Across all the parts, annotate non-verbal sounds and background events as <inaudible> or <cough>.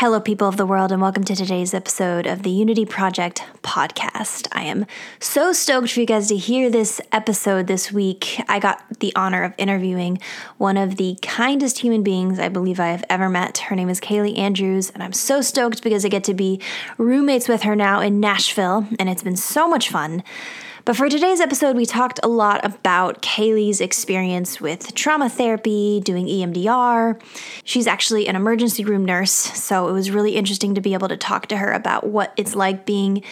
Hello, people of the world, and welcome to today's episode of the Unity Project podcast. I am so stoked for you guys to hear this episode this week. I got the honor of interviewing one of the kindest human beings I believe I have ever met. Her name is Kailey Andrews, and I'm so stoked because I get to be roommates with her now in Nashville, and it's been so much fun. But for today's episode, we talked a lot about Kailey's experience with trauma therapy, doing EMDR. She's actually an emergency room nurse, so it was really interesting to be able to talk to her about what it's like being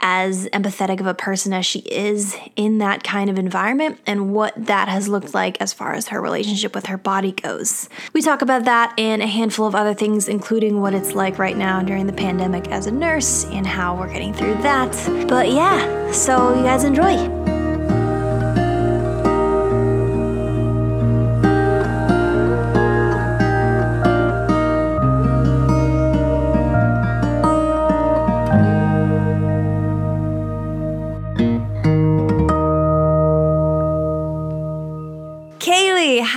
as empathetic of a person as she is in that kind of environment and what that has looked like as far as her relationship with her body goes. We talk about that and a handful of other things, including what it's like right now during the pandemic as a nurse and how we're getting through that. But yeah, so you guys enjoy.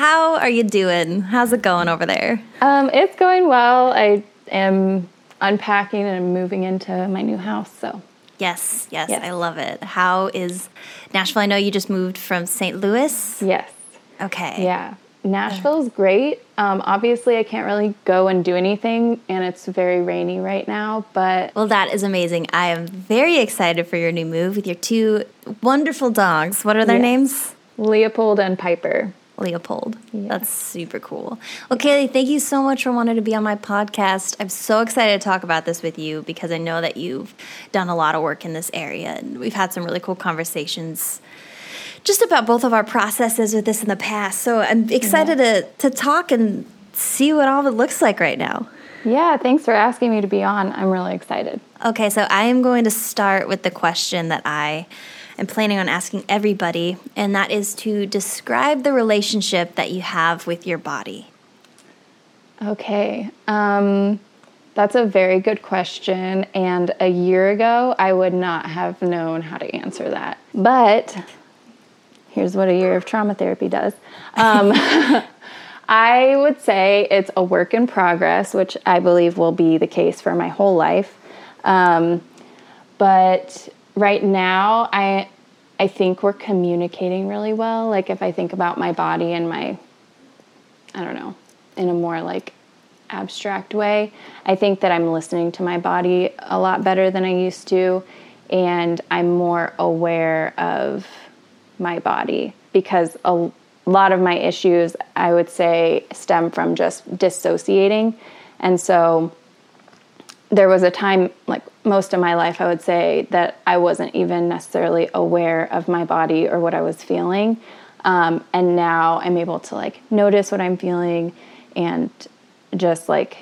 How are you doing? How's it going over there? Um, it's going well. I am unpacking and moving into my new house. So yes, yes, yes, I love it. How is Nashville? I know you just moved from St. Louis. Yes. Okay. Yeah. Nashville's great. Um, obviously, I can't really go and do anything, and it's very rainy right now. But well, that is amazing. I am very excited for your new move with your two wonderful dogs. What are their yes. names? Leopold and Piper. Leopold. Yeah. That's super cool. Well, Kailey, thank you so much for wanting to be on my podcast. I'm so excited to talk about this with you because I know that you've done a lot of work in this area and we've had some really cool conversations just about both of our processes with this in the past. So I'm excited yeah. to, to talk and see what all of it looks like right now. Yeah, thanks for asking me to be on. I'm really excited. Okay, so I am going to start with the question that I am planning on asking everybody, and that is to describe the relationship that you have with your body. Okay. Um, that's a very good question. And a year ago, I would not have known how to answer that. But here's what a year of trauma therapy does. Um, <laughs> I would say it's a work in progress, which I believe will be the case for my whole life. Um, but right now I I think we're communicating really well. Like if I think about my body and my I don't know, in a more like abstract way, I think that I'm listening to my body a lot better than I used to and I'm more aware of my body because a lot of my issues I would say stem from just dissociating. And so there was a time like most of my life i would say that i wasn't even necessarily aware of my body or what i was feeling um, and now i'm able to like notice what i'm feeling and just like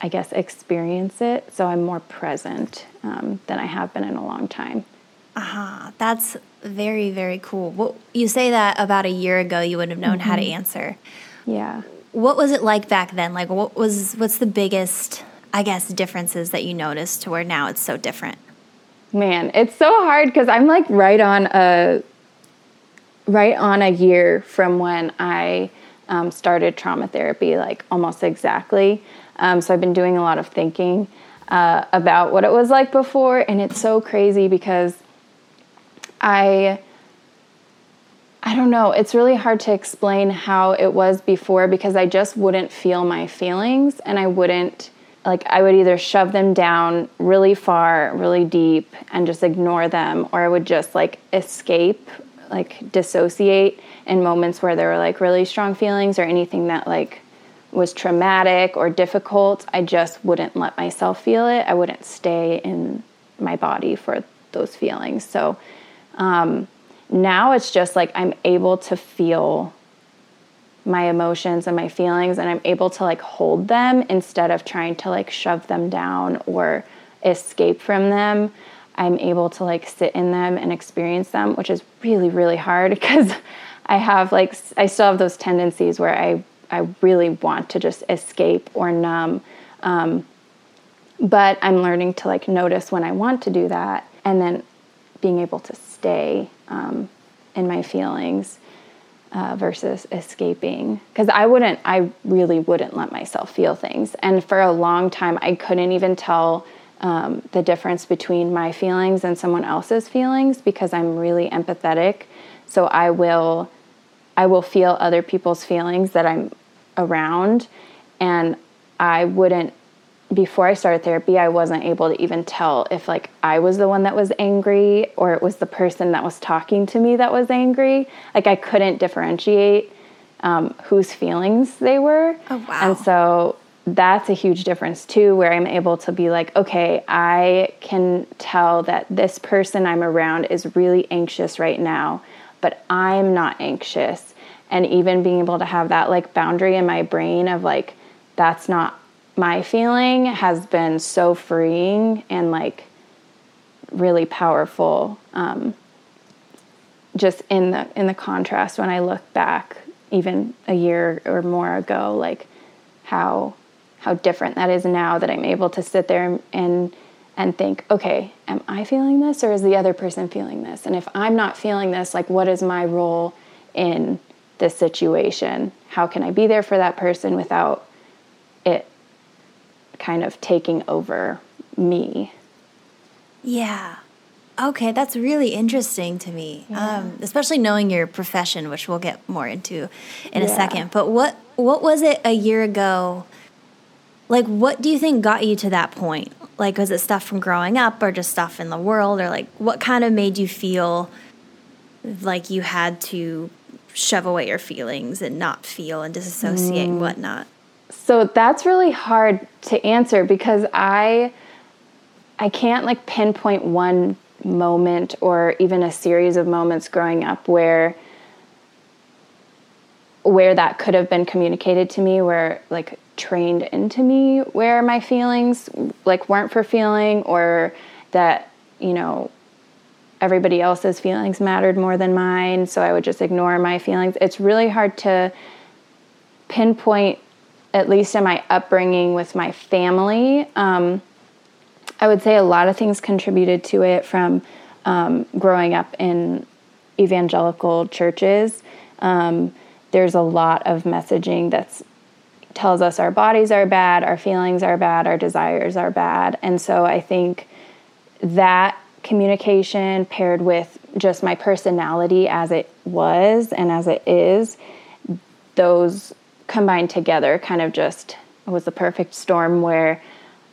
i guess experience it so i'm more present um, than i have been in a long time aha uh-huh. that's very very cool well you say that about a year ago you wouldn't have known mm-hmm. how to mm-hmm. answer yeah what was it like back then like what was what's the biggest I guess, differences that you noticed to where now it's so different? Man, it's so hard because I'm like right on a right on a year from when I um, started trauma therapy, like almost exactly. Um, so I've been doing a lot of thinking uh, about what it was like before, and it's so crazy because I. I don't know. It's really hard to explain how it was before because I just wouldn't feel my feelings and I wouldn't like I would either shove them down really far, really deep, and just ignore them, or I would just like escape, like dissociate in moments where there were like really strong feelings or anything that like was traumatic or difficult. I just wouldn't let myself feel it. I wouldn't stay in my body for those feelings. So um, now it's just like I'm able to feel my emotions and my feelings and I'm able to like hold them instead of trying to like shove them down or escape from them. I'm able to like sit in them and experience them, which is really really hard <laughs> because I have like I still have those tendencies where I I really want to just escape or numb. Um, but I'm learning to like notice when I want to do that and then being able to stay um, in my feelings uh, versus escaping. Because I wouldn't, I really wouldn't let myself feel things. And for a long time, I couldn't even tell um, the difference between my feelings and someone else's feelings because I'm really empathetic. So I will, I will feel other people's feelings that I'm around, and I wouldn't before I started therapy, I wasn't able to even tell if like I was the one that was angry or it was the person that was talking to me that was angry. Like I couldn't differentiate um, whose feelings they were. Oh wow! And so that's a huge difference too, where I'm able to be like, okay, I can tell that this person I'm around is really anxious right now, but I'm not anxious. And even being able to have that like boundary in my brain of like, that's not my feeling has been so freeing and like really powerful um, just in the in the contrast when i look back even a year or more ago like how how different that is now that i'm able to sit there and and think okay am i feeling this or is the other person feeling this? And if i'm not feeling this like what is my role in this situation? How can i be there for that person without it kind of taking over me. Yeah. Okay, that's really interesting to me, yeah. um, especially knowing your profession, which we'll get more into in yeah. a second. But what what was it a year ago? Like, what do you think got you to that point? Like, was it stuff from growing up, or just stuff in the world, or like what kind of made you feel like you had to shove away your feelings and not feel and disassociate mm. and whatnot? So that's really hard to answer because I I can't like pinpoint one moment or even a series of moments growing up where where that could have been communicated to me where like trained into me where my feelings like weren't for feeling or that you know everybody else's feelings mattered more than mine so i would just ignore my feelings. It's really hard to pinpoint at least in my upbringing with my family, um, I would say a lot of things contributed to it from um, growing up in evangelical churches. Um, there's a lot of messaging that tells us our bodies are bad, our feelings are bad, our desires are bad. And so I think that communication paired with just my personality as it was and as it is, those combined together kind of just was the perfect storm where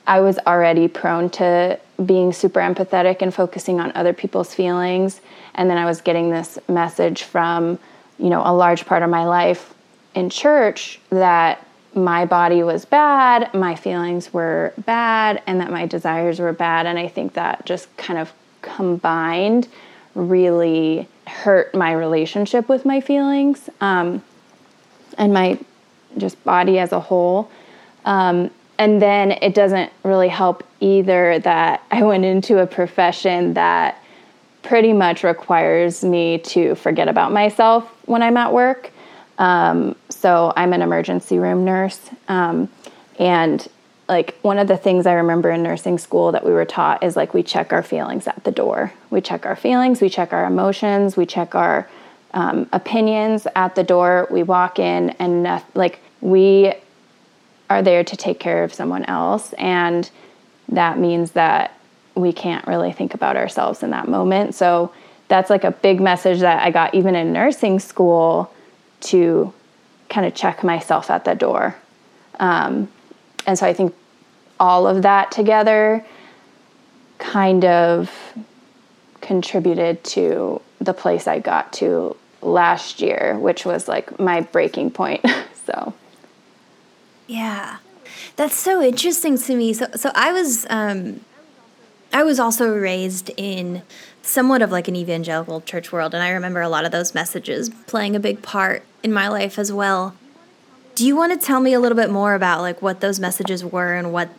I was already prone to being super empathetic and focusing on other people's feelings. And then I was getting this message from, you know, a large part of my life in church that my body was bad, my feelings were bad, and that my desires were bad. And I think that just kind of combined really hurt my relationship with my feelings um, and my just body as a whole. Um, and then it doesn't really help either that <laughs> I went into a profession that pretty much requires me to forget about myself when I'm at work. Um, so I'm an emergency room nurse. Um, and like one of the things I remember in nursing school that we were taught is like we check our feelings at the door. We check our feelings, we check our emotions, we check our um, opinions at the door. We walk in and uh, like we are there to take care of someone else. And that means that we can't really think about ourselves in that moment. So that's like a big message that I got even in nursing school to kind of check myself at the door. Um, and so I think all of that together kind of contributed to the place I got to last year, which was like my breaking point. <laughs> so, yeah, that's so interesting to me. So, so I was, um, I was also raised in somewhat of like an evangelical church world, and I remember a lot of those messages playing a big part in my life as well. Do you want to tell me a little bit more about like what those messages were and what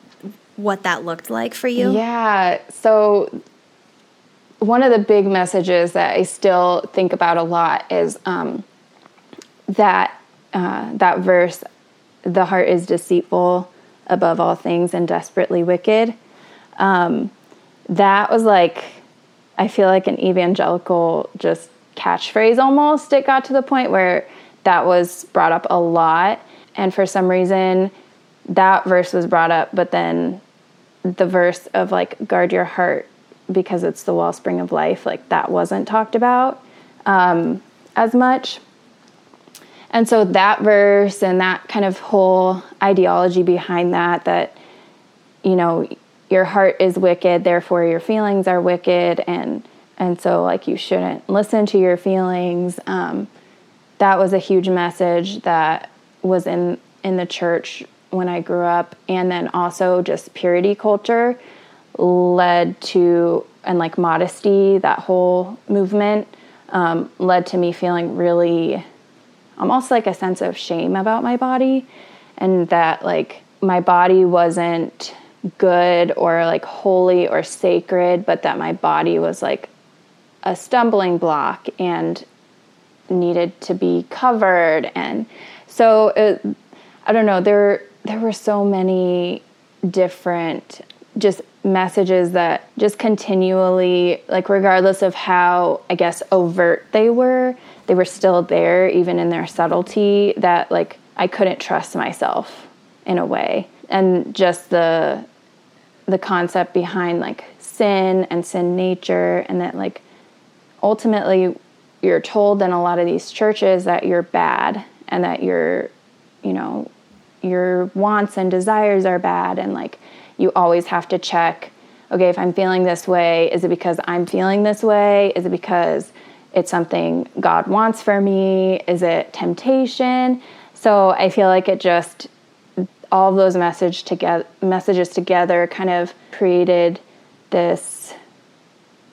what that looked like for you? Yeah. So one of the big messages that I still think about a lot is um, that uh, that verse, "The heart is deceitful above all things and desperately wicked." Um, that was like, I feel like an evangelical just catchphrase almost. It got to the point where that was brought up a lot. And for some reason, that verse was brought up, but then the verse of like, guard your heart because it's the wellspring of life, like that wasn't talked about um, as much. And so that verse and that kind of whole ideology behind that, that, you know, your heart is wicked, therefore your feelings are wicked, and and so like you shouldn't listen to your feelings. Um, that was a huge message that was in in the church when I grew up, and then also just purity culture led to and like modesty. That whole movement um, led to me feeling really almost like a sense of shame about my body, and that like my body wasn't good or like holy or sacred, but that my body was like a stumbling block and needed to be covered. And so it, I don't know, there there were so many different just messages that just continually like regardless of how I guess overt they were, they were still there even in their subtlety that like I couldn't trust myself in a way. And just the the concept behind like sin and sin nature and that like ultimately you're told in a lot of these churches that you're bad and that your you know your wants and desires are bad and like you always have to check okay if i'm feeling this way is it because i'm feeling this way is it because it's something god wants for me is it temptation so i feel like it just all those message together, messages together kind of created this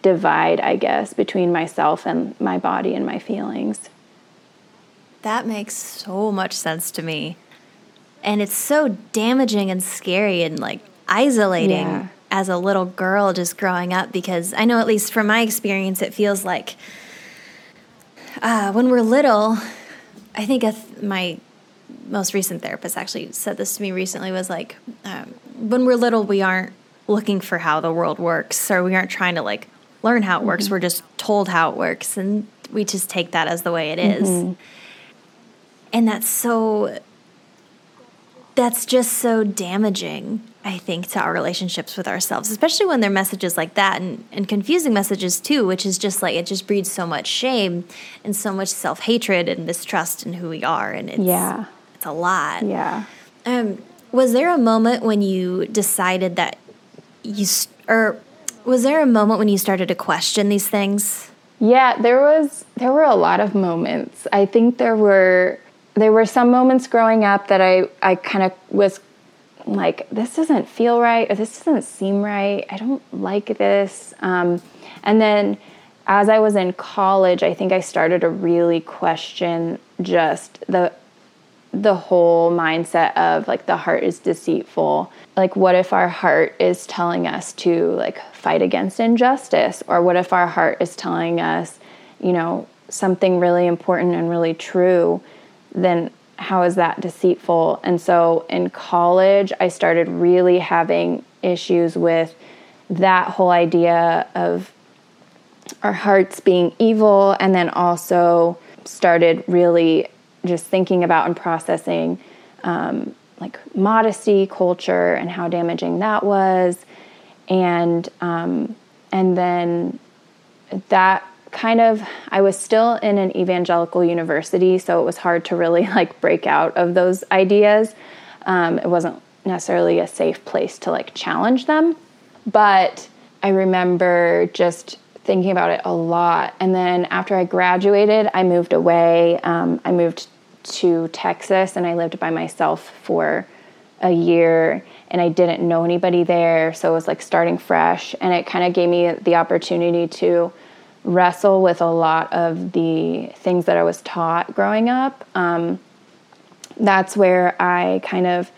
divide, I guess, between myself and my body and my feelings. That makes so much sense to me. And it's so damaging and scary and like isolating yeah. as a little girl just growing up because I know, at least from my experience, it feels like uh, when we're little, I think my most recent therapist actually said this to me recently was like um, when we're little we aren't looking for how the world works or we aren't trying to like learn how it works mm-hmm. we're just told how it works and we just take that as the way it is. Mm-hmm. and that's so that's just so damaging i think to our relationships with ourselves especially when they're messages like that and, and confusing messages too which is just like it just breeds so much shame and so much self-hatred and mistrust in who we are and it's yeah it's a lot. Yeah. Um, was there a moment when you decided that you, or was there a moment when you started to question these things? Yeah, there was. There were a lot of moments. I think there were there were some moments growing up that I I kind of was like, this doesn't feel right, or this doesn't seem right. I don't like this. Um, and then as I was in college, I think I started to really question just the the whole mindset of like the heart is deceitful. Like, what if our heart is telling us to like fight against injustice? Or what if our heart is telling us, you know, something really important and really true? Then how is that deceitful? And so in college, I started really having issues with that whole idea of our hearts being evil and then also started really just thinking about and processing um, like modesty culture and how damaging that was and um, and then that kind of i was still in an evangelical university so it was hard to really <laughs> like break out of those ideas um, it wasn't necessarily a safe place to like challenge them but i remember just thinking about it a lot. And then after I graduated, I moved away. Um, I moved to Texas and I lived by myself for a year and I didn't know anybody there. So it was like starting fresh. And it kind of gave me the opportunity to wrestle with a lot of the things that I was taught growing up. Um, that's where I kind of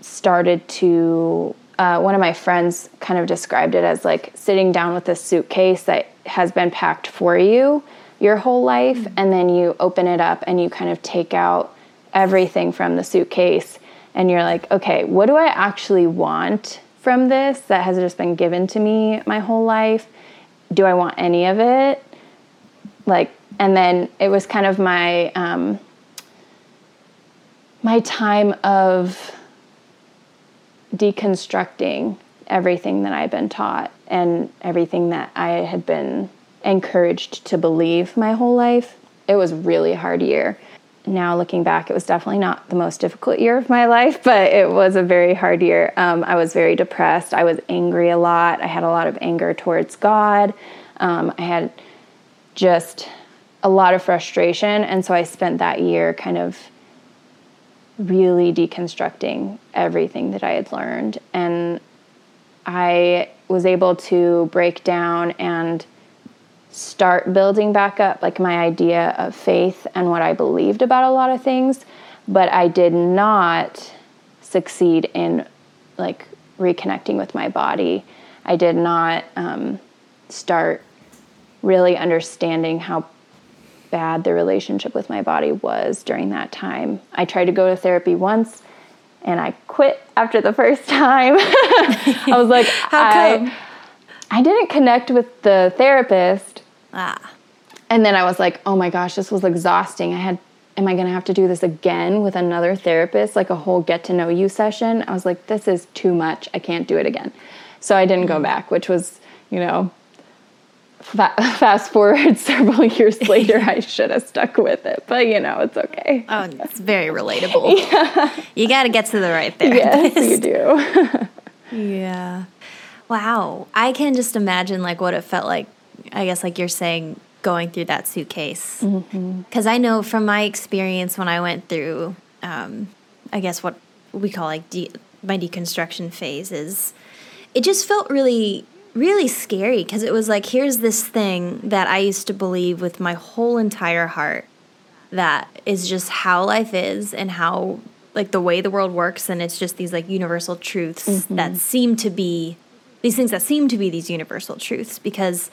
started to uh, one of my friends kind of described it as like sitting down with a suitcase that has been packed for you your whole life, mm-hmm. and then you open it up and you kind of take out everything from the suitcase, and you're like, okay, what do I actually want from this that has just been given to me my whole life? Do I want any of it? Like, and then it was kind of my um, my time of deconstructing everything that I've been taught and everything that I had been encouraged to believe my whole life. It was really hard year. Now looking back, it was definitely not the most difficult year of my life, <laughs> but it was a very hard year. Um, I was very depressed. I was angry a lot. I had a lot of anger towards God. Um, I had just a lot of frustration. And so I spent that year kind of really deconstructing everything that I had learned. And I was able to break down and start building back up like my idea of faith and what I believed about a lot of things, but I did not succeed in like reconnecting with my body. I did not um, start really understanding how bad the relationship with my body was during that time. I tried to go to therapy once and I quit after the first time. <laughs> I was like, I, I didn't connect with the therapist. Ah. And then I was like, oh my gosh, this was exhausting. I had, am I going to have to do this again with another therapist, like a whole get to know you session? I was like, this is too much. I can't do it again. So I didn't go mm. back, which was, you know, fa- <laughs> fast forward <laughs> several years later, I should have stuck with it, but you know, it's okay. Oh, it's very relatable. <laughs> Yeah. You got to get to the right therapist. Yes, you do. yeah. Wow. I can just imagine like what it felt like. I guess like you're saying going through that suitcase. Because mm-hmm. I know from my experience when I went through, um, I guess what we call like de- my deconstruction phase is, it just felt really really scary because it was like, here's this thing that I used to believe with my whole entire heart that is just how life is and how, like, the way the world works. And it's just these, like, universal truths mm-hmm. that seem to be these things that seem to be these universal truths because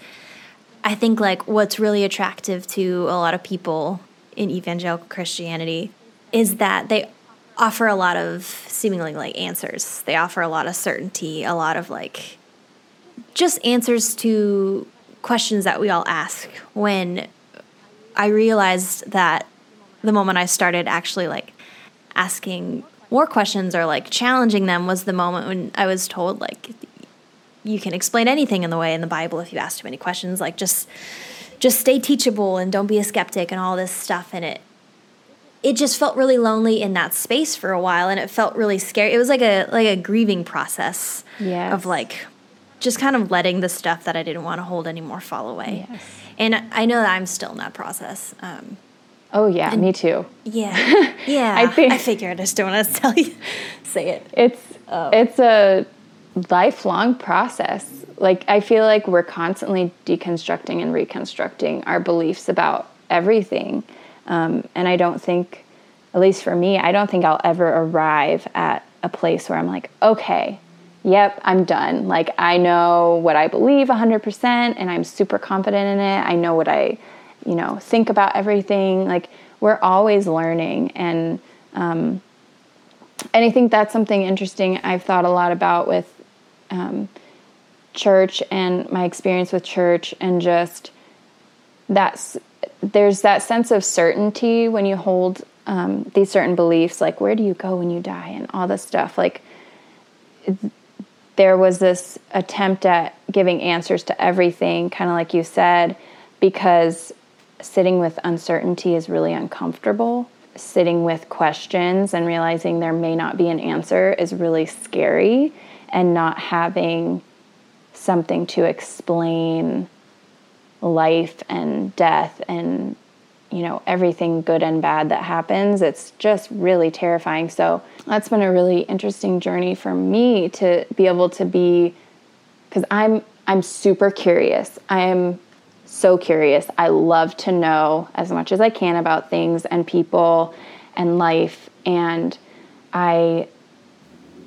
I think, like, what's really attractive to a lot of people in evangelical Christianity is that they offer a lot of seemingly like answers. They offer a lot of certainty, a lot of like just answers to questions that we all ask when I realized that the moment I started actually like asking more questions or like challenging them was the moment when I was told like you can explain anything in the way in the Bible if you ask too many questions like just just stay teachable and don't be a skeptic and all this stuff and it it just felt really lonely in that space for a while and it felt really scary it was like a like a grieving process yes. of like just kind of letting the stuff that I didn't want to hold anymore fall away. Yes. And I know that I'm still in that process. Um, oh yeah, me too. Yeah, <laughs> yeah. I think I figured I just don't want to <laughs> tell you, say it. It's oh. it's a lifelong process. Like I feel like we're constantly deconstructing and reconstructing our beliefs about everything, um, and I don't think, at least for me, I don't think I'll ever arrive at a place where I'm like, okay, yep, I'm done. Like, I know what I believe 100% and I'm super confident in it. I know what I, you know, think about everything. Like, we're always learning. And, um, and I think that's something interesting I've thought a lot about with um, church and my experience with church and just that's there's that sense of certainty when you hold um, these certain beliefs like where do you go when you die? and all this stuff. Like there was this attempt at giving answers to everything, kind of like you said, because sitting with uncertainty is really uncomfortable. Sitting with questions and realizing there may not be an answer is really scary, and not having something to explain life and death and you know everything good and bad that happens it's just really terrifying. So that's been a really interesting journey for me to be able to be because i'm i'm super curious. I am so curious. I love to know as much as i can about things and people and life. And i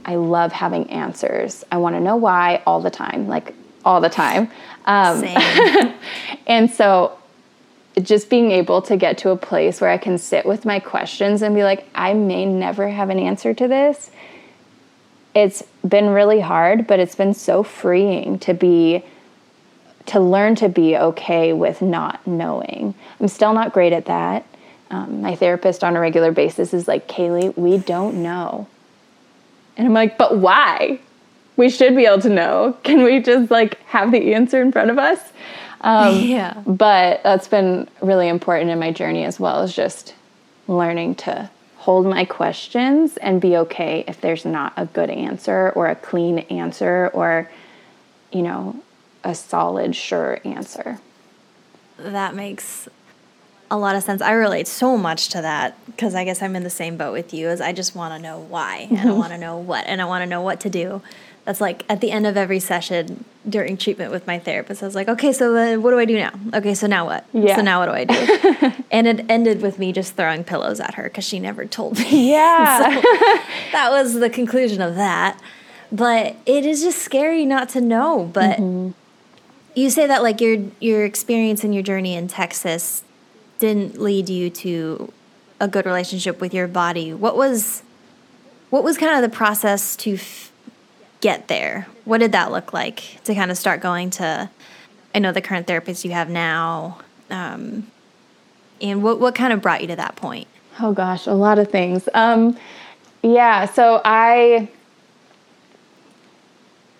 i love having answers i want to know why all the time like all the time um, <laughs> and so just being able to get to a place where I can sit with my questions and be like, I may never have an answer to this. It's been really hard, but it's been so freeing to be to learn to be okay with not knowing. I'm still not great at that. Um, my therapist on a regular basis is like, Kailey, we don't know. And I'm like, but why? We should be able to know. Can we just like have the answer in front of us? Um, yeah. But that's been really important in my journey as well as just learning to hold my questions and be okay if there's not a good answer or a clean answer or, you know, a solid, sure answer. That makes a lot of sense. I relate so much to that because I guess I'm in the same boat with you as I just want to know why and I <laughs> want to know what and I want to know what to do. That's like at the end of every session during treatment with my therapist. I was like, okay, so uh, what do I do now? Okay, so now what? Yeah. So now what do I do? <laughs> and it ended with me just throwing pillows at her because she never told me. Yeah. <laughs> so that was the conclusion of that. But it is just scary not to know. But Mm-hmm. you say that like your your experience and your journey in Texas didn't lead you to a good relationship with your body. What was what was kind of the process to f- get there? What did that look like to kind of start going to? I know the current therapist you have now, um, and what what kind of brought you to that point? Oh gosh, a lot of things. Um, yeah, so I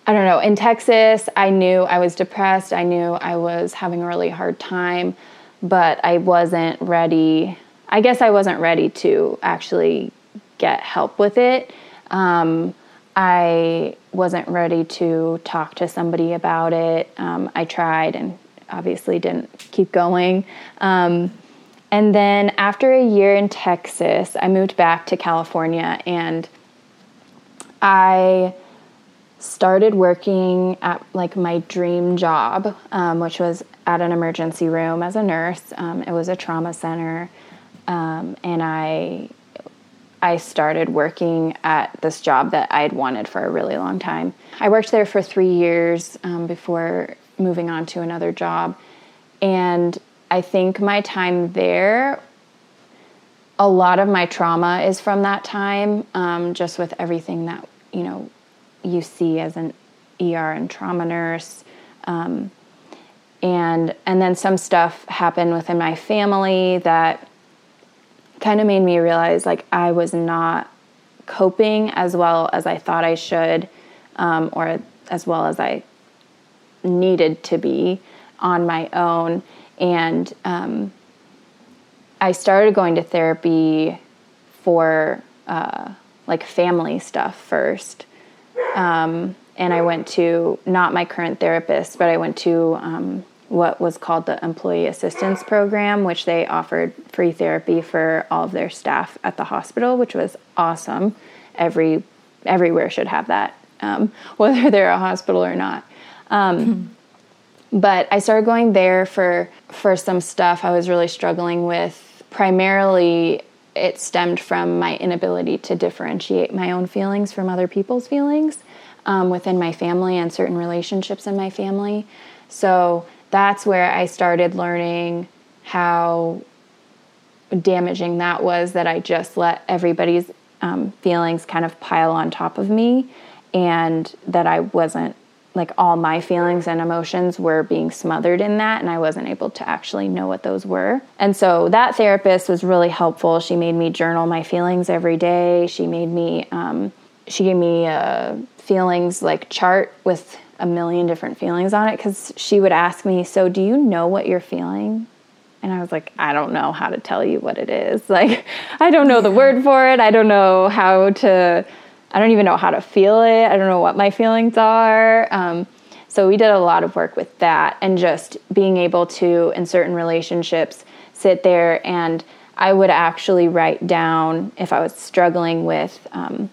I don't know. In Texas, I knew I was depressed. I knew I was having a really hard time, but I wasn't ready. I guess I wasn't ready to actually get help with it. Um, I wasn't ready to talk to somebody about it. Um, I tried and obviously didn't keep going. Um, and then after a year in Texas, I moved back to California and I started working at like my dream job, um, which was at an emergency room as a nurse. Um, it was a trauma center, um, and I I started working at this job that I'd wanted for a really long time. I worked there for three years um, before moving on to another job, and I think my time there a lot of my trauma is from that time, um, just with everything that you know you see as an ER and trauma nurse, um, and and then some stuff happened within my family that kind of made me realize like I was not coping as well as I thought I should, um, or as well as I needed to be on my own, and um, I started going to therapy for uh, like family stuff first. Um, and I went to not my current therapist, but I went to um, what was called the Employee Assistance Program, which they offered free therapy for all of their staff at the hospital, which was awesome. Every everywhere should have that, um, <laughs> whether they're a hospital or not. Um, but I started going there for for some stuff I was really struggling with. Primarily, it stemmed from my inability to differentiate my own feelings from other people's feelings um, within my family and certain relationships in my family. So that's where I started learning how damaging that was that I just let everybody's um, feelings kind of pile on top of me and that I wasn't like all my feelings and emotions were being smothered in that and I wasn't able to actually know what those were. And so that therapist was really helpful. She made me journal my feelings every day. She made me um, she gave me a feelings like chart with a million different feelings on it cuz she would ask me, "So do you know what you're feeling?" And I was like, I don't know how to tell you what it is. <laughs> Like, I don't know the word for it. I don't know how to, I don't even know how to feel it. I don't know what my feelings are. Um, so we did a lot of work with that and just being able to, in certain relationships, sit there and I would actually write down if I was struggling with, um,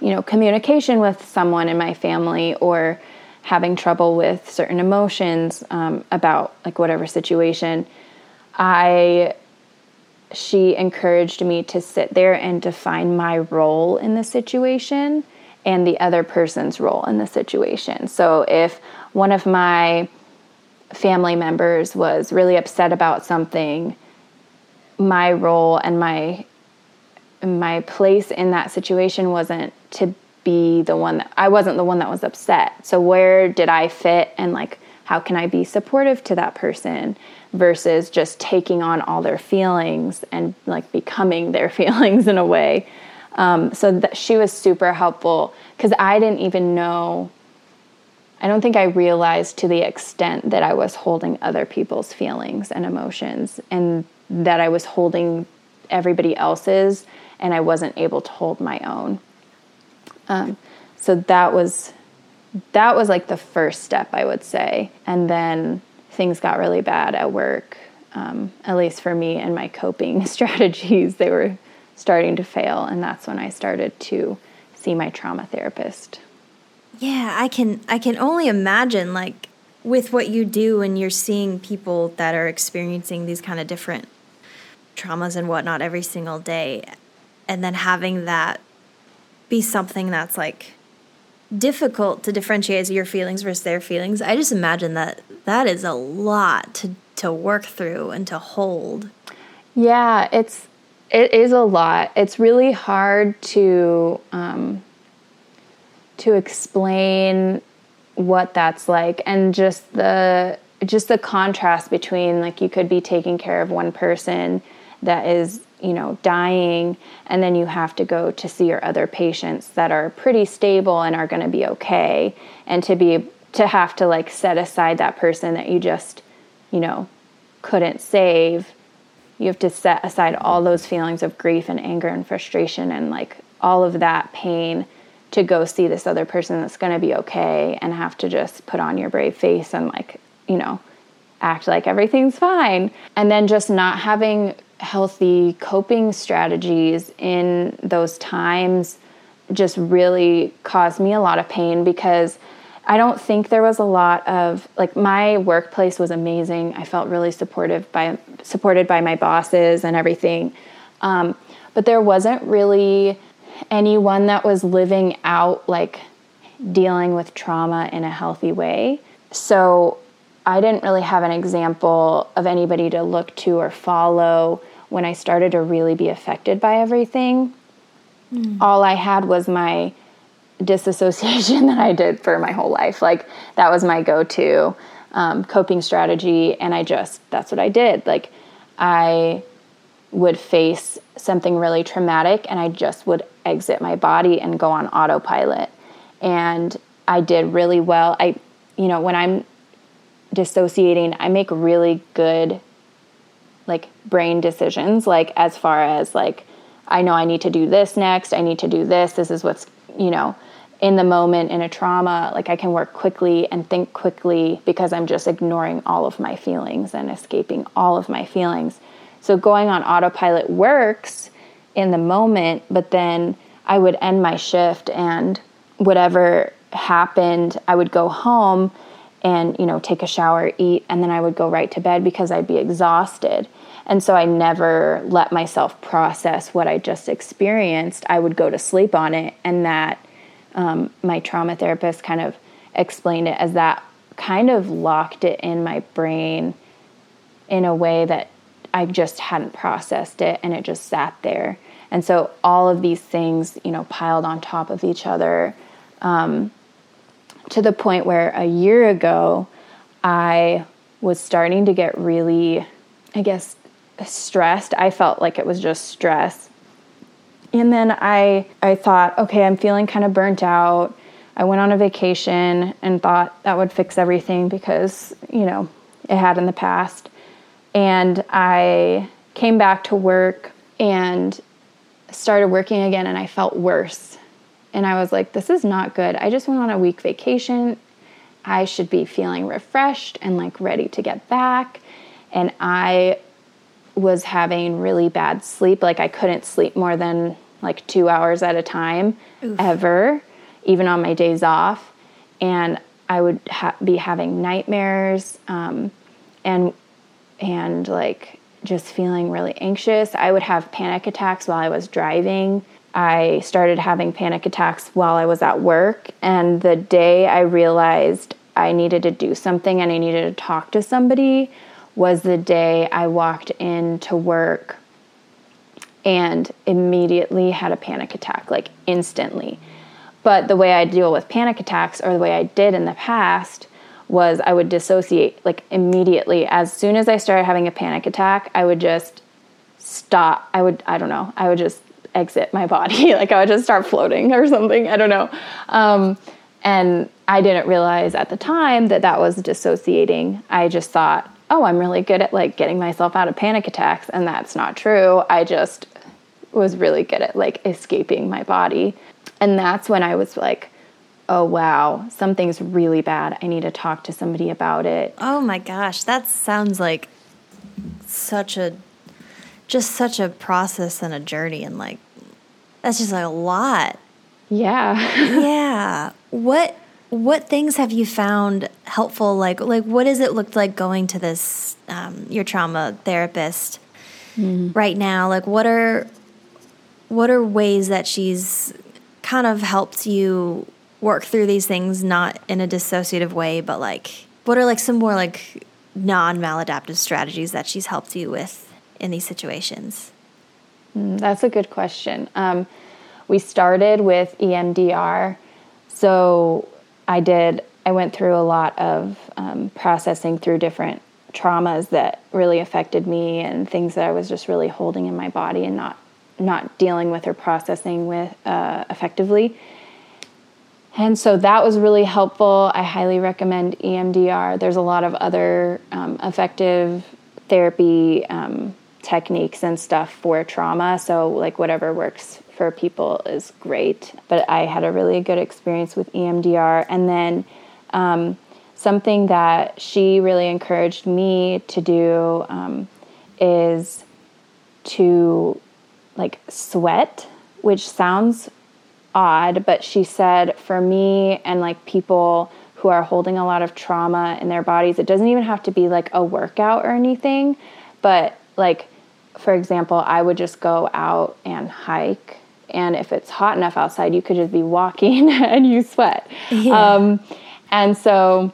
you know, communication with someone in my family or having trouble with certain emotions um, about like whatever situation I she encouraged me to sit there and define my role in the situation and the other person's role in the situation. So if one of my family members was really upset about something, my role and my my place in that situation wasn't to be the one that I wasn't the one that was upset. So where did I fit and like how can I be supportive to that person versus just taking on all their feelings and like becoming their <laughs> feelings in a way. Um, so that she was super helpful because I didn't even know. I don't think I realized to the extent that I was holding other people's feelings and emotions and that I was holding everybody else's and I wasn't able to hold my own. Um, so that was that was like the first step, I would say. And then things got really bad at work, um, at least for me and my coping <laughs> strategies. They were starting to fail, and that's when I started to see my trauma therapist. Yeah, I can I can only imagine like with what you do and you're seeing people that are experiencing these kind of different traumas and whatnot every single day and then having that be something that's like difficult to differentiate your feelings versus their feelings. I just imagine that that is a lot to to work through and to hold. Yeah, it's it is a lot. It's really hard to um, to explain what that's like and just the just the contrast between like you could be taking care of one person that is you know dying and then you have to go to see your other patients that are pretty stable and are going to be okay and to be to have to like set aside that person that you just you know couldn't save. You have to set aside all those feelings of grief and anger and frustration and like all of that pain to go see this other person that's going to be okay and have to just put on your brave face and like you know act like everything's fine and then just not having healthy coping strategies in those times just really caused me a lot of pain because I don't think there was a lot of like my workplace was amazing. I felt really supportive by supported by my bosses and everything, um, but there wasn't really anyone that was living out like dealing with trauma in a healthy way. So I didn't really have an example of anybody to look to or follow when I started to really be affected by everything, mm. all I had was my disassociation <laughs> that I did for my whole life. Like that was my go to um, coping strategy. And I just, that's what I did. Like I would face something really traumatic and I just would exit my body and go on autopilot. And I did really well. I, you know, when I'm dissociating, I make really good like brain decisions like as far as like I know I need to do this next, I need to do this, this is what's, you know, in the moment in a trauma, like I can work quickly and think quickly because I'm just ignoring all of my feelings and escaping all of my feelings. So going on autopilot works in the moment, but then I would end my shift and whatever happened, I would go home and you know take a shower eat and then i would go right to bed because i'd be exhausted. And so i never let myself process what i just experienced. I would go to sleep on it and that um, my trauma therapist kind of explained it as that kind of locked it in my brain in a way that i just hadn't processed it and it just sat there. And so all of these things you know piled on top of each other um, to the point where a year ago I was starting to get really, I guess, stressed. I felt like it was just stress. And then I I thought, okay, I'm feeling kind of burnt out. I went on a vacation and thought that would fix everything because, you know, it had in the past. And I came back to work and started working again and I felt worse. And I was like, this is not good. I just went on a week vacation. I should be feeling refreshed and like ready to get back. And I was having really bad sleep. Like I couldn't sleep more than like two hours at a time Oof. ever, even on my days off. And I would ha- be having nightmares um, and and like just feeling really anxious. I would have panic attacks while I was driving. I started having panic attacks while I was at work. And the day I realized I needed to do something and I needed to talk to somebody was the day I walked into work and immediately had a panic attack, like instantly. But the way I deal with panic attacks, or the way I did in the past, was I would dissociate like immediately. As soon as I started having a panic attack, I would just stop. I would, I don't know, I would just exit my body. <laughs> like I would just start floating or something. I don't know. Um, and I didn't realize at the time that that was dissociating. I just thought, oh, I'm really good at like getting myself out of panic attacks. And that's not true. I just was really good at like escaping my body. And that's when I was like, oh, wow, something's really bad. I need to talk to somebody about it. Oh my gosh. That sounds like such a, just such a process and a journey. And like, that's just like a lot. Yeah. <laughs> yeah. What what things have you found helpful? Like like what does it look like going to this um, your trauma therapist mm. right now? Like what are what are ways that she's kind of helped you work through these things, not in a dissociative way, but like what are like some more like non maladaptive strategies that she's helped you with in these situations? Mm, that's a good question. Um, we started with EMDR. So I did, I went through a lot of um, processing through different traumas that really affected me and things that I was just really holding in my body and not not dealing with or processing with uh, effectively. And so that was really helpful. I highly recommend EMDR. There's a lot of other um, effective therapy um, techniques and stuff for trauma. So, like, whatever works for people is great. But I had a really good experience with EMDR. And then um, something that she really encouraged me to do um, is to like sweat, which sounds odd, but she said for me and like people who are holding a lot of trauma in their bodies, it doesn't even have to be like a workout or anything, but like for example, I would just go out and hike and if it's hot enough outside, you could just be walking <laughs> and you sweat. Yeah. Um, and so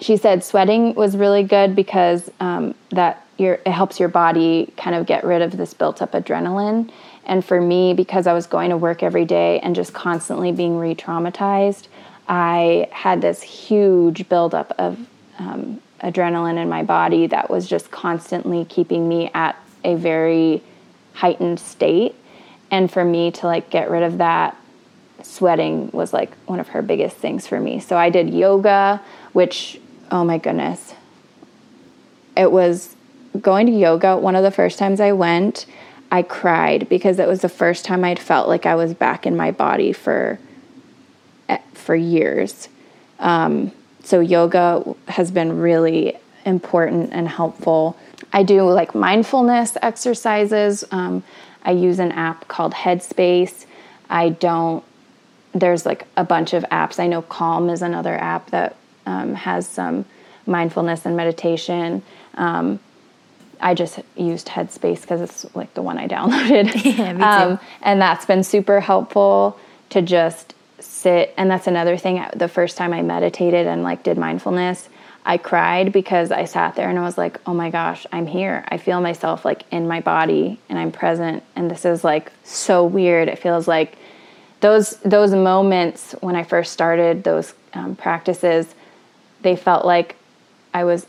she said sweating was really good because um, that your it helps your body kind of get rid of this built up adrenaline. And for me, because I was going to work every day and just constantly being re-traumatized, I had this huge buildup of um, adrenaline in my body that was just constantly keeping me at a very heightened state. And for me to like get rid of that sweating was like one of her biggest things for me. So i did yoga which oh my goodness. It was going to yoga one of the first times i went i cried because it was the first time i'd felt like i was back in my body for for years. Um, so yoga has been really important and helpful i do like mindfulness exercises um, I use an app called Headspace. I don't, there's like a bunch of apps. I know Calm is another app that um, has some mindfulness and meditation. Um, I just used Headspace because it's like the one I <laughs> downloaded. <laughs> Yeah, me too. Um, and that's been super helpful to just sit. And that's another thing. The first time I meditated and like did mindfulness, I cried because I sat there and I was like, oh my gosh, I'm here. I feel myself like in my body and I'm present. And this is like so weird. It feels like those those moments when I first started those um, practices, they felt like I was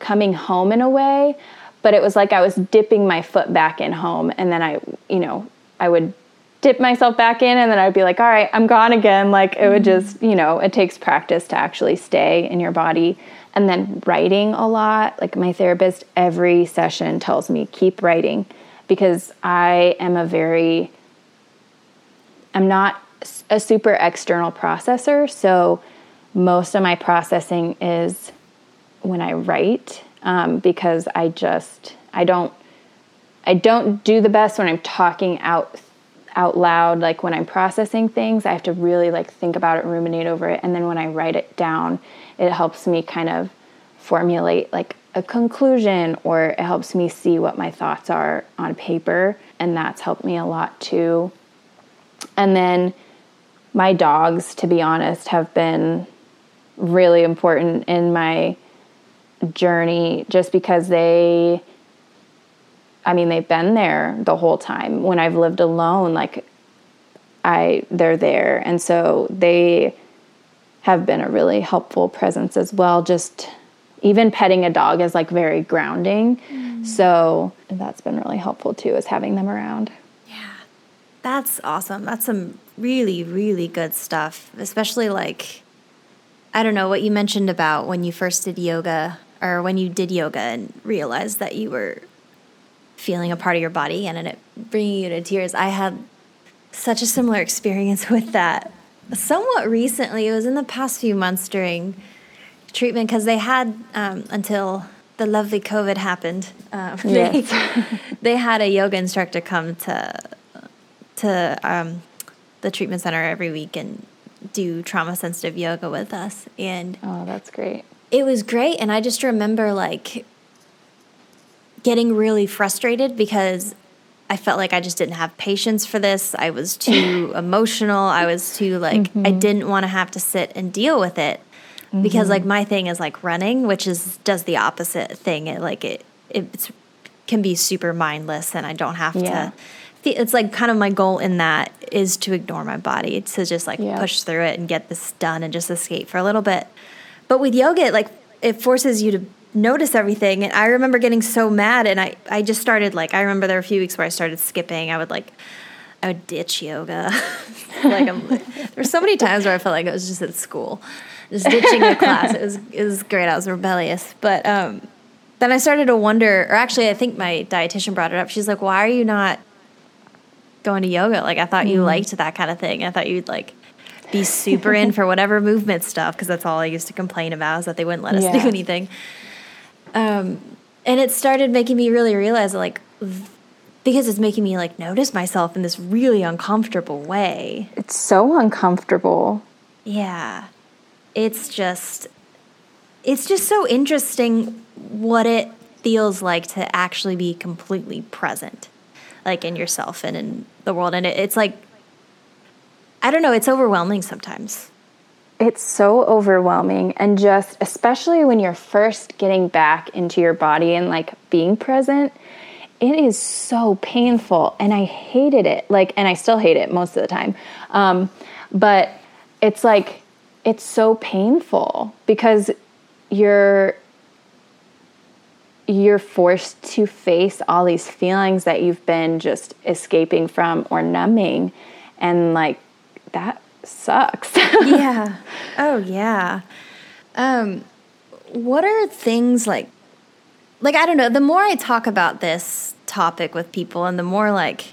coming home in a way, but it was like I was dipping my foot back in home, and then I, you know, I would dip myself back in and then I'd be like, all right, I'm gone again. Like it would mm-hmm. just, you know, it takes practice to actually stay in your body. And then writing a lot. Like my therapist, every session tells me, keep writing because I am a very, I'm not a super external processor. So most of my processing is when I write um, because I just, I don't, I don't do the best when I'm talking out out loud like when i'm processing things i have to really like think about it ruminate over it and then when i write it down it helps me kind of formulate like a conclusion or it helps me see what my thoughts are on paper and that's helped me a lot too. And then my dogs to be honest have been really important in my journey just because they I mean, they've been there the whole time. When I've lived alone, like I they're there. And so they have been a really helpful presence as well. Just even petting a dog is like very grounding. Mm. So that's been really helpful too, is having them around. Yeah. That's awesome. That's some really, really good stuff, especially like, I don't know what you mentioned about when you first did yoga or when you did yoga and realized that you were feeling a part of your body and it bringing you to tears. I had such a similar experience <laughs> with that somewhat recently. It was in the past few months during treatment because they had um, until the lovely COVID happened. Um, <laughs> yes. they, <laughs> they, had a yoga instructor come to to um, the treatment center every week and do trauma sensitive yoga with us. And oh, that's great. It was great, and I just remember like getting really frustrated because I felt like I just didn't have patience for this. I was too <laughs> emotional. I was too like mm-hmm. I didn't want to have to sit and deal with it mm-hmm. because like my thing is like running, which is does the opposite thing. It like it it can be super mindless and I don't have yeah. to it's like kind of my goal in that is to ignore my body to just like yeah. push through it and get this done and just escape for a little bit. But with yoga, it like it forces you to notice everything. And I remember getting so mad, and I I just started like I remember there were a few weeks where I started skipping. I would like. I would ditch yoga. <laughs> like I'm, there's so many times where I felt like I was just at school, just ditching the class. It was it was great. I was rebellious, but um, then I started to wonder. Or actually, I think my dietitian brought it up. She's like, "Why are you not going to yoga? Like I thought you mm. liked that kind of thing. I thought you'd like be super in for whatever movement stuff because that's all I used to complain about is that they wouldn't let us yeah. do anything." Um, and it started making me really realize like because it's making me like notice myself in this really uncomfortable way. It's so uncomfortable. Yeah. It's just it's just so interesting what it feels like to actually be completely present like in yourself and in the world and it, it's like I don't know, it's overwhelming sometimes it's so overwhelming. And just especially when you're first getting back into your body and like being present it is so painful. And i hated it. Like and i still hate it most of the time. Um, but it's like it's so painful because you're you're forced to face all these feelings that you've been just escaping from or numbing. And like that sucks. <laughs> yeah. Oh yeah. Um what are things like like I don't know, the more I talk about this topic with people and the more like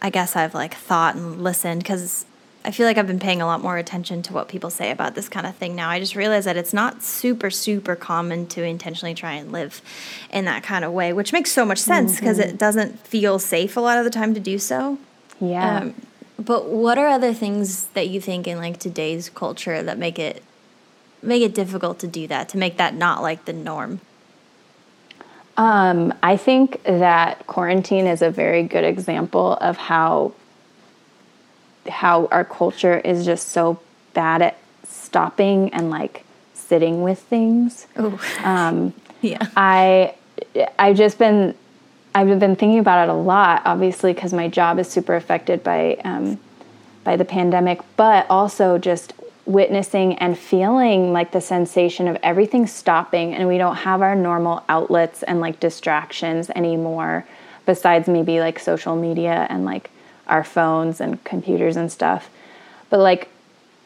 I guess I've like thought and listened cuz I feel like I've been paying a lot more attention to what people say about this kind of thing now. I just realize that it's not super super common to intentionally try and live in that kind of way, which makes so much sense because mm-hmm. it doesn't feel safe a lot of the time to do so. Yeah. Um, but what are other things that you think in like today's culture that make it make it difficult to do that, to make that not like the norm? Um, I think that quarantine is a very good example of how how our culture is just so bad at stopping and like sitting with things. Oh, <laughs> um, yeah. I I've just been I've been thinking about it a lot, obviously, because my job is super affected by um, by the pandemic, but also just witnessing and feeling like the sensation of everything stopping, and we don't have our normal outlets and like distractions anymore, besides maybe like social media and like our phones and computers and stuff. But like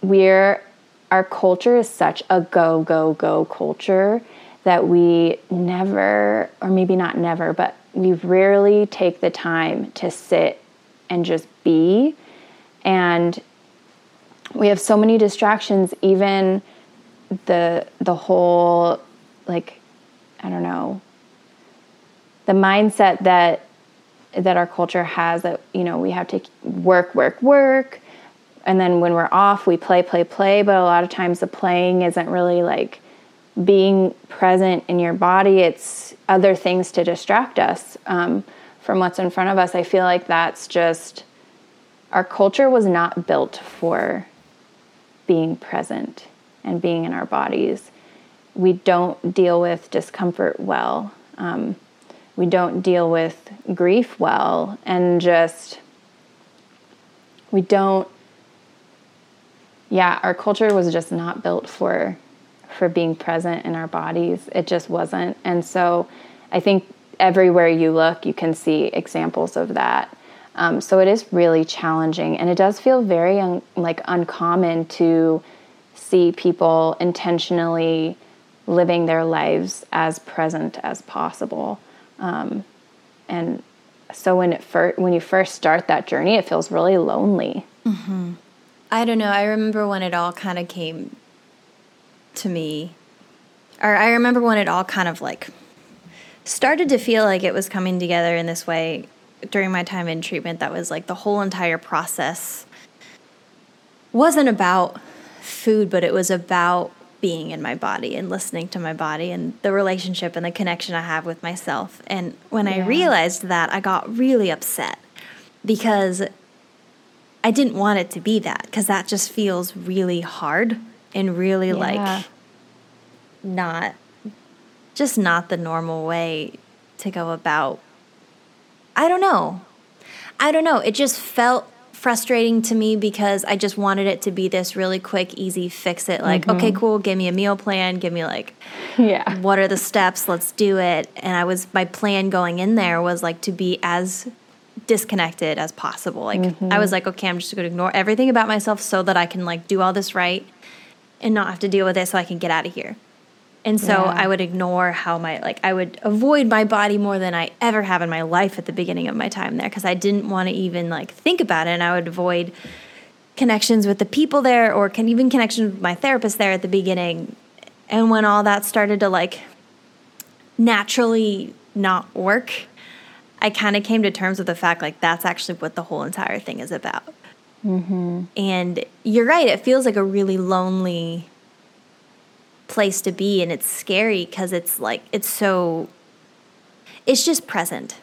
we're our culture is such a go go go culture that we never or maybe not never but we rarely take the time to sit and just be. And we have so many distractions, even the the whole like I don't know the mindset that that our culture has that you know we have to work work work and then when we're off we play play play but a lot of times the playing isn't really like being present in your body, it's other things to distract us um, from what's in front of us. I feel like that's just our culture was not built for being present and being in our bodies. We don't deal with discomfort well. Um, we don't deal with grief well, and just we don't yeah, our culture was just not built for for being present in our bodies. It just wasn't. And so I think everywhere you look, you can see examples of that. Um, so it is really challenging, and it does feel very un- like uncommon to see people intentionally living their lives as present as possible. Um, and so when it fir- when you first start that journey, it feels really lonely. Mm-hmm. I don't know. I remember when it all kind of came to me, or I remember when it all kind of like started to feel like it was coming together in this way during my time in treatment. That was like the whole entire process wasn't about food, but it was about being in my body and listening to my body and the relationship and the connection I have with myself. And when yeah. I realized that, I got really upset because I didn't want it to be that because that just feels really hard and really yeah. like not just not the normal way to go about I don't know. I don't know. It just felt frustrating to me because I just wanted it to be this really quick, easy fix it. Like, mm-hmm. okay, cool, give me a meal plan, give me like, yeah, what are the steps? Let's do it. And I was, my plan going in there was like to be as disconnected as possible. Like, mm-hmm. I was like, okay, I'm just going to ignore everything about myself so that I can like do all this right and not have to deal with it so I can get out of here. And so yeah. I would ignore how my like I would avoid my body more than I ever have in my life at the beginning of my time there because I didn't want to even like think about it and I would avoid connections with the people there or can even connections with my therapist there at the beginning. And when all that started to like naturally not work, I kind of came to terms with the fact like that's actually what the whole entire thing is about. Mm-hmm. And you're right, it feels like a really lonely place to be and it's scary because it's like it's so it's just present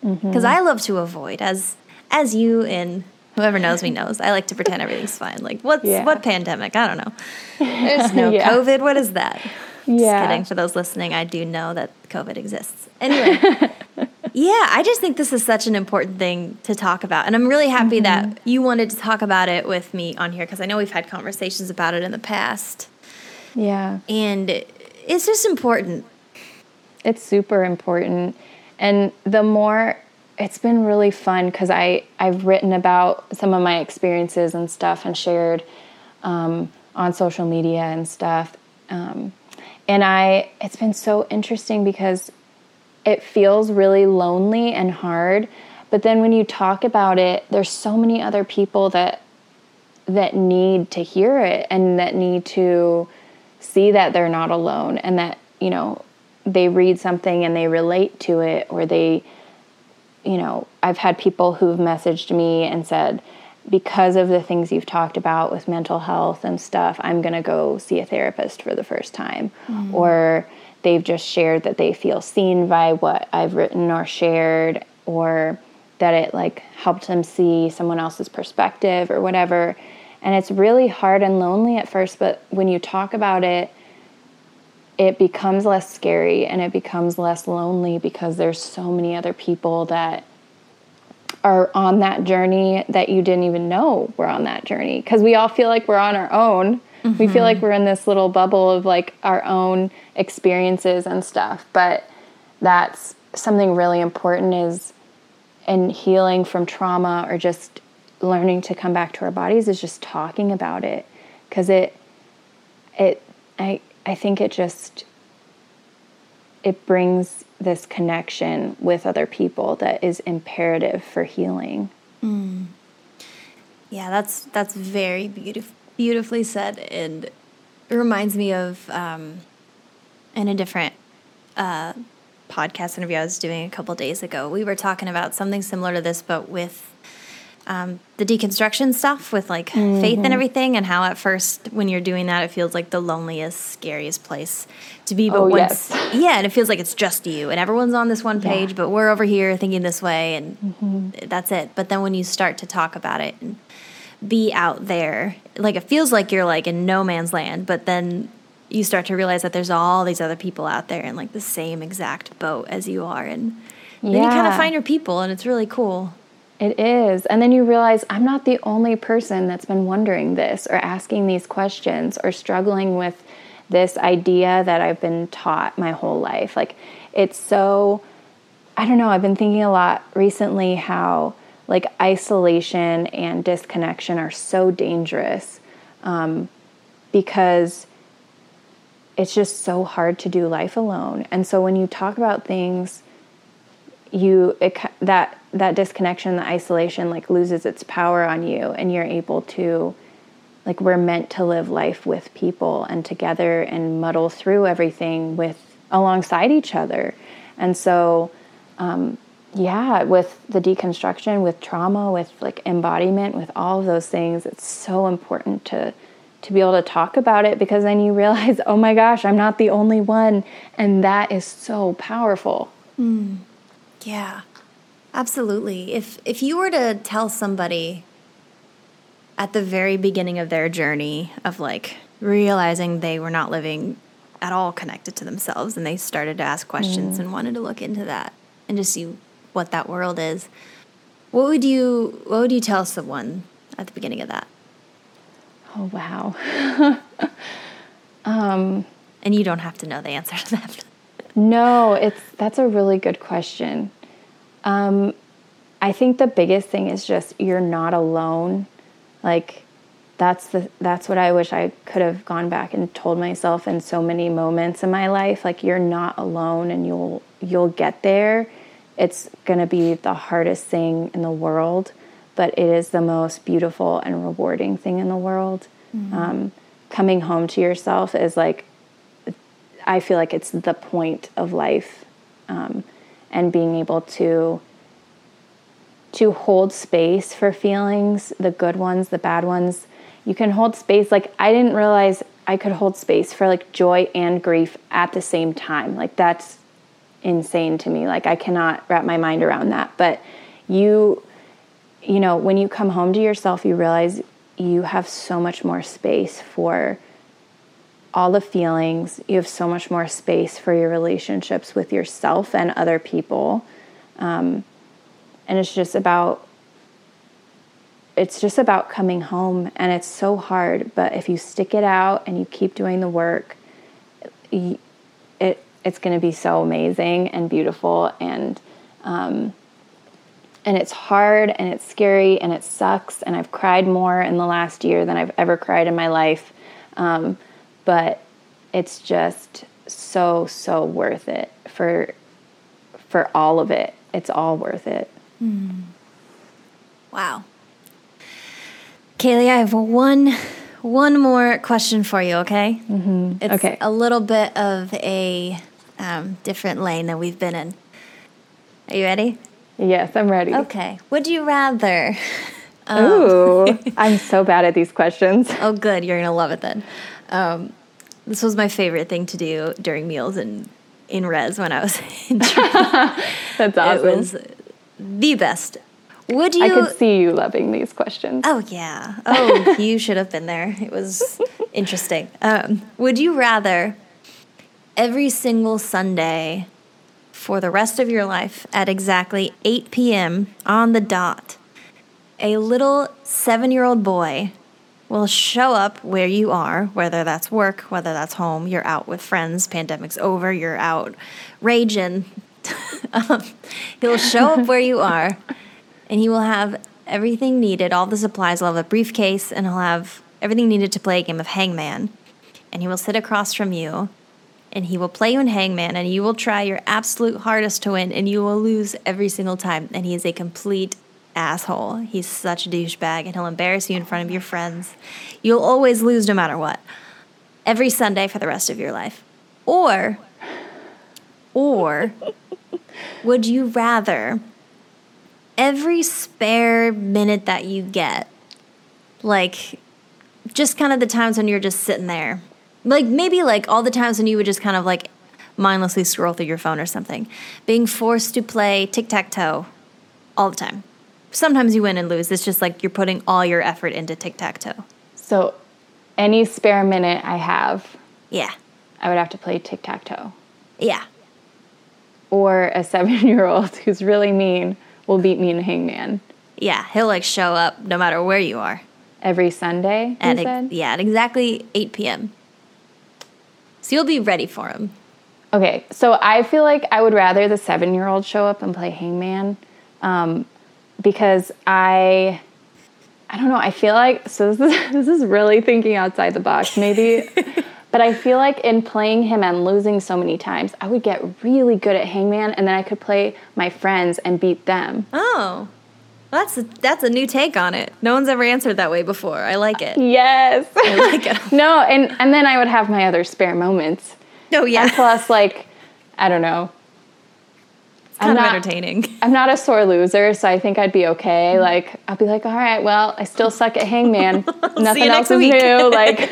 because mm-hmm. i love to avoid as as you and whoever knows me knows i like to pretend everything's fine like what's yeah. what pandemic i don't know there's <laughs> no yeah. covid what is that yeah. just kidding for those listening i do know that covid exists anyway <laughs> yeah i just think this is such an important thing to talk about and i'm really happy mm-hmm. that you wanted to talk about it with me on here because i know we've had conversations about it in the past yeah. And it's just important. It's super important. And the more it's been really fun because I I've written about some of my experiences and stuff and shared um, on social media and stuff. Um, and I it's been so interesting because it feels really lonely and hard. But then when you talk about it, there's so many other people that that need to hear it and that need to see that they're not alone and that, you know, they read something and they relate to it or they, you know, I've had people who've messaged me and said, because of the things you've talked about with mental health and stuff, I'm going to go see a therapist for the first time. Mm-hmm. Or they've just shared that they feel seen by what I've written or shared, or that it like helped them see someone else's perspective or whatever. And it's really hard and lonely at first, but when you talk about it, it becomes less scary and it becomes less lonely because there's so many other people that are on that journey that you didn't even know were on that journey because we all feel like we're on our own mm-hmm. we feel like we're in this little bubble of like our own experiences and stuff but that's something really important is in healing from trauma or just learning to come back to our bodies is just talking about it because it it I I think it just it brings this connection with other people that is imperative for healing. Mm. Yeah, that's that's very beautiful, beautifully said, and it reminds me of um, in a different uh, podcast interview I was doing a couple days ago. We were talking about something similar to this, but with um, the deconstruction stuff with like mm-hmm. faith and mm-hmm. everything, and how at first when you're doing that, it feels like the loneliest, scariest place to be. But oh, once, yes. <laughs> yeah, and it feels like it's just you, and everyone's on this one page, yeah. but we're over here thinking this way, and mm-hmm. that's it. But then when you start to talk about it and be out there, like it feels like you're like in no man's land, but then you start to realize that there's all these other people out there in like the same exact boat as you are, and then yeah. you kind of find your people, and it's really cool. It is. And then you realize I'm not the only person that's been wondering this or asking these questions or struggling with this idea that I've been taught my whole life. Like, it's so, I don't know, I've been thinking a lot recently how like isolation and disconnection are so dangerous um, because it's just so hard to do life alone. And so when you talk about things, you it, that that disconnection, the isolation, like loses its power on you, and you're able to like we're meant to live life with people and together and muddle through everything with alongside each other. And so um, yeah, with the deconstruction, with trauma, with like embodiment, with all of those things, it's so important to to be able to talk about it because then you realize, <laughs> oh my gosh, I'm not the only one, and that is so powerful. Mm. Yeah, absolutely. If if you were to tell somebody at the very beginning of their journey of like realizing they were not living at all connected to themselves and they started to ask questions mm. and wanted to look into that and to see what that world is. What would you what would you tell someone at the beginning of that? Oh wow. <laughs> um, and you don't have to know the answer to that. no, it's that's a really good question. Um, I think the biggest thing is just you're not alone. Like that's the that's what I wish I could have gone back and told myself in so many moments in my life. Like you're not alone, and you'll you'll get there it's going to be the hardest thing in the world, but it is the most beautiful and rewarding thing in the world. Mm-hmm. Um, coming home to yourself is like, I feel like it's the point of life, um, and being able to to hold space for feelings, the good ones, the bad ones. You can hold space. Like I didn't realize I could hold space for like joy and grief at the same time. Like that's insane to me. Like I cannot wrap my mind around that. But you you know, when you come home to yourself, you realize you have so much more space for all the feelings. You have so much more space for your relationships with yourself and other people. Um, and it's just about it's just about coming home and it's so hard but if you stick it out and you keep doing the work it it's going to be so amazing and beautiful and um, and it's hard and it's scary and it sucks and I've cried more in the last year than I've ever cried in my life, um, but it's just so so worth it for for all of it. It's all worth it. Mm. Wow. Kailey, I have one one more question for you, okay? Mm-hmm. It's okay. a little bit of a um, different lane that we've been in. Are you ready? Yes, I'm ready. Okay. Would you rather? <laughs> Um, Ooh, <laughs> I'm so bad at these questions. Oh, good. You're gonna love it then. Um, this was my favorite thing to do during meals in in res when I was in <laughs> That's awesome. It was the best. Would you? I could see you loving these questions. Oh yeah. Oh, <laughs> you should have been there. It was interesting. Um, would you rather every single Sunday for the rest of your life at exactly 8 p.m. on the dot, a little seven year old boy will show up where you are, whether that's work, whether that's home, you're out with friends, pandemic's over, you're out raging. <laughs> um, he'll show up where you are and he will have everything needed, all the supplies. He'll have a briefcase and he'll have everything needed to play a game of hangman. And he will sit across from you and he will play you in hangman and you will try your absolute hardest to win and you will lose every single time. And he is a complete asshole. He's such a douchebag and he'll embarrass you in front of your friends. You'll always lose no matter what. Every sunday for the rest of your life. Or or would you rather every spare minute that you get like just kind of the times when you're just sitting there like maybe like all the times when you would just kind of like mindlessly scroll through your phone or something. Being forced to play tic tac toe all the time. Sometimes you win and lose. It's just like you're putting all your effort into tic tac toe. So, any spare minute I have, yeah, I would have to play tic tac toe. Yeah. Or a seven year old <laughs> who's really mean will beat me in hangman. Yeah, he'll like show up no matter where you are. Every Sunday, At ex- yeah, at exactly 8 p.m. So you'll be ready for him. Okay, so I feel like I would rather the seven year old show up and play Hangman um, because I, I don't know, I feel like, so this is, <laughs> this is really thinking outside the box, maybe, <laughs> but I feel like in playing him and losing so many times, I would get really good at Hangman and then I could play my friends and beat them. Oh, that's a, that's a new take on it. No one's ever answered that way before. I like it. Yes. <laughs> I like it. <laughs> no, and, and then I would have my other spare moments. Oh yeah. And plus, like, I don't know. It's kind of not- entertaining. <laughs> I'm not a sore loser, so I think I'd be okay. Mm-hmm. Like, I'll be like, all right, well, I still suck at hangman. Nothing else is week." new. Like,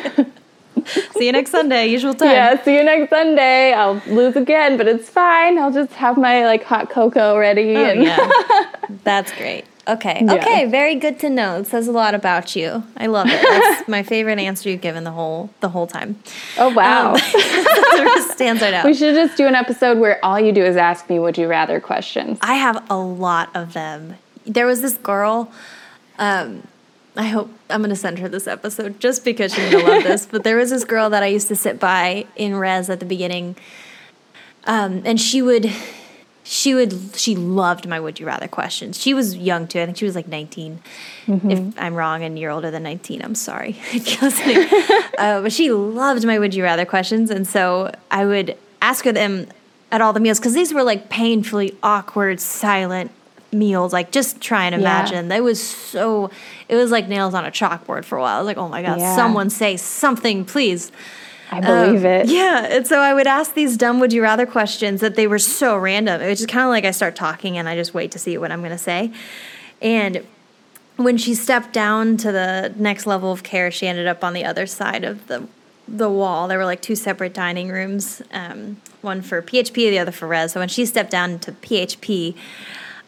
See you next Sunday, usual time. yeah, see you next Sunday. I'll lose again, but it's fine. I'll just have my like hot cocoa ready. Oh, and yeah. <laughs> That's great. Okay. Yeah. Okay. Very good to know. It says a lot about you. I love it. That's <laughs> my favorite answer you've given the whole the whole time. oh wow. Um, <laughs> stands right out. we should just do an episode where all you do is ask me would you rather questions. I have a lot of them. There was this girl. Um, I hope I'm gonna send her this episode just because she's gonna love this. But there was this girl that I used to sit by in res at the beginning, um, and she would, she would, she loved my would you rather questions. She was young too. I think she was like 19. If I'm wrong and you're older than 19, I'm sorry if you're listening. uh, but she loved my would you rather questions, and so I would ask her them at all the meals because these were like painfully awkward, silent meals. Like just try and Yeah. imagine. It was so. It was like nails on a chalkboard for a while. I was like, oh my god, Yeah. someone say something, please. I believe Um, it. Yeah, and so I would ask these dumb would you rather questions that they were so random. It was just kind of like I start talking and I just wait to see what I'm going to say. And when she stepped down to the next level of care, she ended up on the other side of the the wall. There were like two separate dining rooms, um, one for PHP, the other for Res. So when she stepped down to PHP,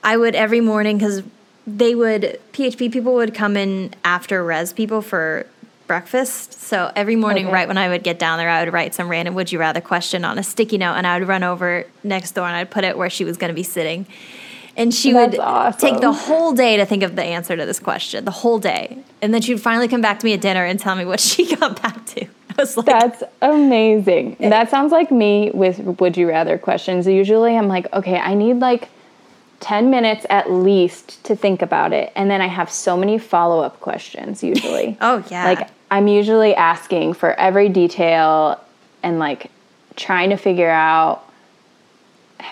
I would every morning because they would PHP people would come in after Res people for breakfast. So every morning, Okay. right when I would get down there, I would write some random "Would you rather" question on a sticky note, and I would run over next door and I'd put it where she was going to be sitting. And she That's would awesome. take the whole day to think of the answer to this question, the whole day, and then she would finally come back to me at dinner and tell me what <laughs> she got back to. I was like, That's amazing. That sounds like me with would you rather questions. Usually I'm like, okay, I need like 10 minutes at least to think about it. And then I have so many follow up questions usually. <laughs> oh yeah, Like I'm usually asking for every detail and like trying to figure out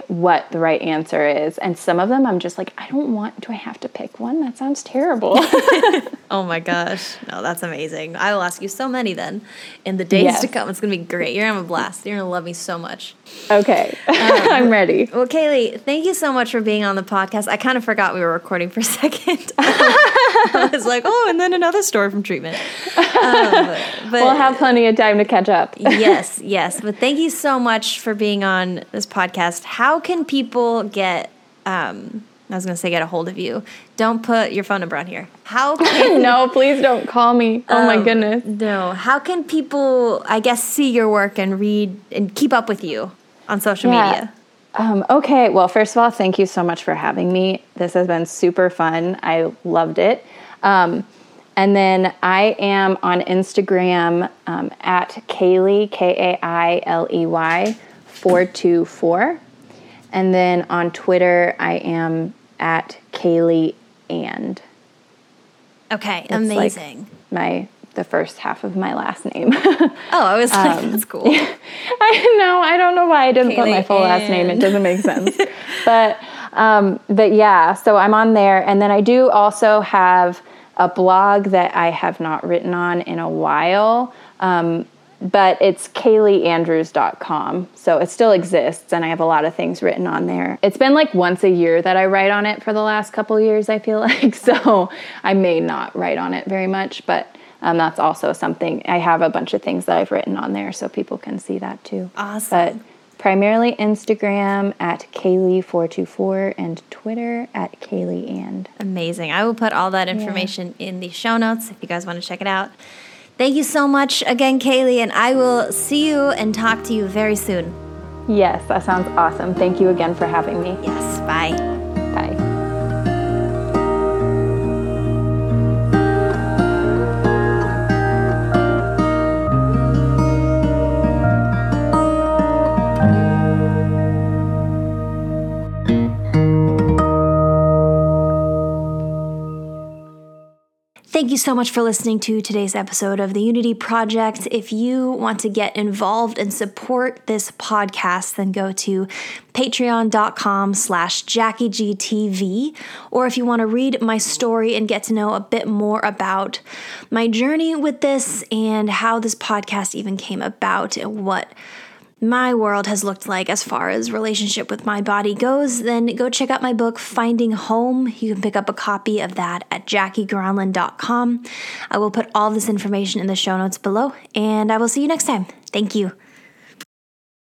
what the right answer is. And some of them I'm just like, I don't want, do I have to pick one? That sounds terrible. <laughs> <laughs> Oh my gosh. No, that's amazing. I will ask you so many then in the days Yes. to come. It's going to be great. You're going to have a blast. You're going to love me so much. Okay, <laughs> I'm ready. Well, Kailey, thank you so much for being on the podcast. I kind of forgot we were recording for a <laughs> second. <laughs> I was like, oh, and then another story from treatment. Um, but We'll have plenty of time to catch up. yes, yes. But thank you so much for being on this podcast. How can people get, um, I was going to say get a hold of you. Don't put your phone number on here. How <laughs> can no, please don't call me. Oh my Um, goodness. No. How can people, I guess, see your work and read and keep up with you on social Yeah. media? Um, okay, well, first of all, thank you so much for having me. This has been super fun. I loved it. Um, and then I am on Instagram um, at Kailey, K A I L E Y, 424. And then on Twitter, I am at Kailey and. Okay, It's like amazing. my the first half of my last name. <laughs> oh, I was like, um, that's cool. <laughs> I know. I don't know why I didn't put my Kailey full last name. It doesn't make sense. <laughs> but um, but yeah, so I'm on there, and then I do also have a blog that I have not written on in a while. Um, but it's kaileyandrews.com. So it still exists, and I have a lot of things written on there. It's been like once a year that I write on it for the last couple years, I feel <laughs> like. So I may not write on it very much, but um, that's also something. I have a bunch of things that I've written on there so people can see that too. Awesome. But primarily Instagram at Kailey424 and Twitter at Kailey and. Amazing. I will put all that information in the show notes if you guys want to check it out. Thank you so much again, Kailey, and I will see you and talk to you very soon. Yes, that sounds awesome. Thank you again for having me. Yes, bye. Bye. Thank you so much for listening to today's episode of the Unity Project. If you want to get involved and support this podcast, then go to patreon.com slash jackiegtv. Or if you want to read my story and get to know a bit more about my journey with this and how this podcast even came about and what my world has looked like as far as relationship with my body goes, then go check out my book, Finding Home. You can pick up a copy of that at jackiegronlin.com. I will put all this information in the show notes below, and I will see you next time. Thank you.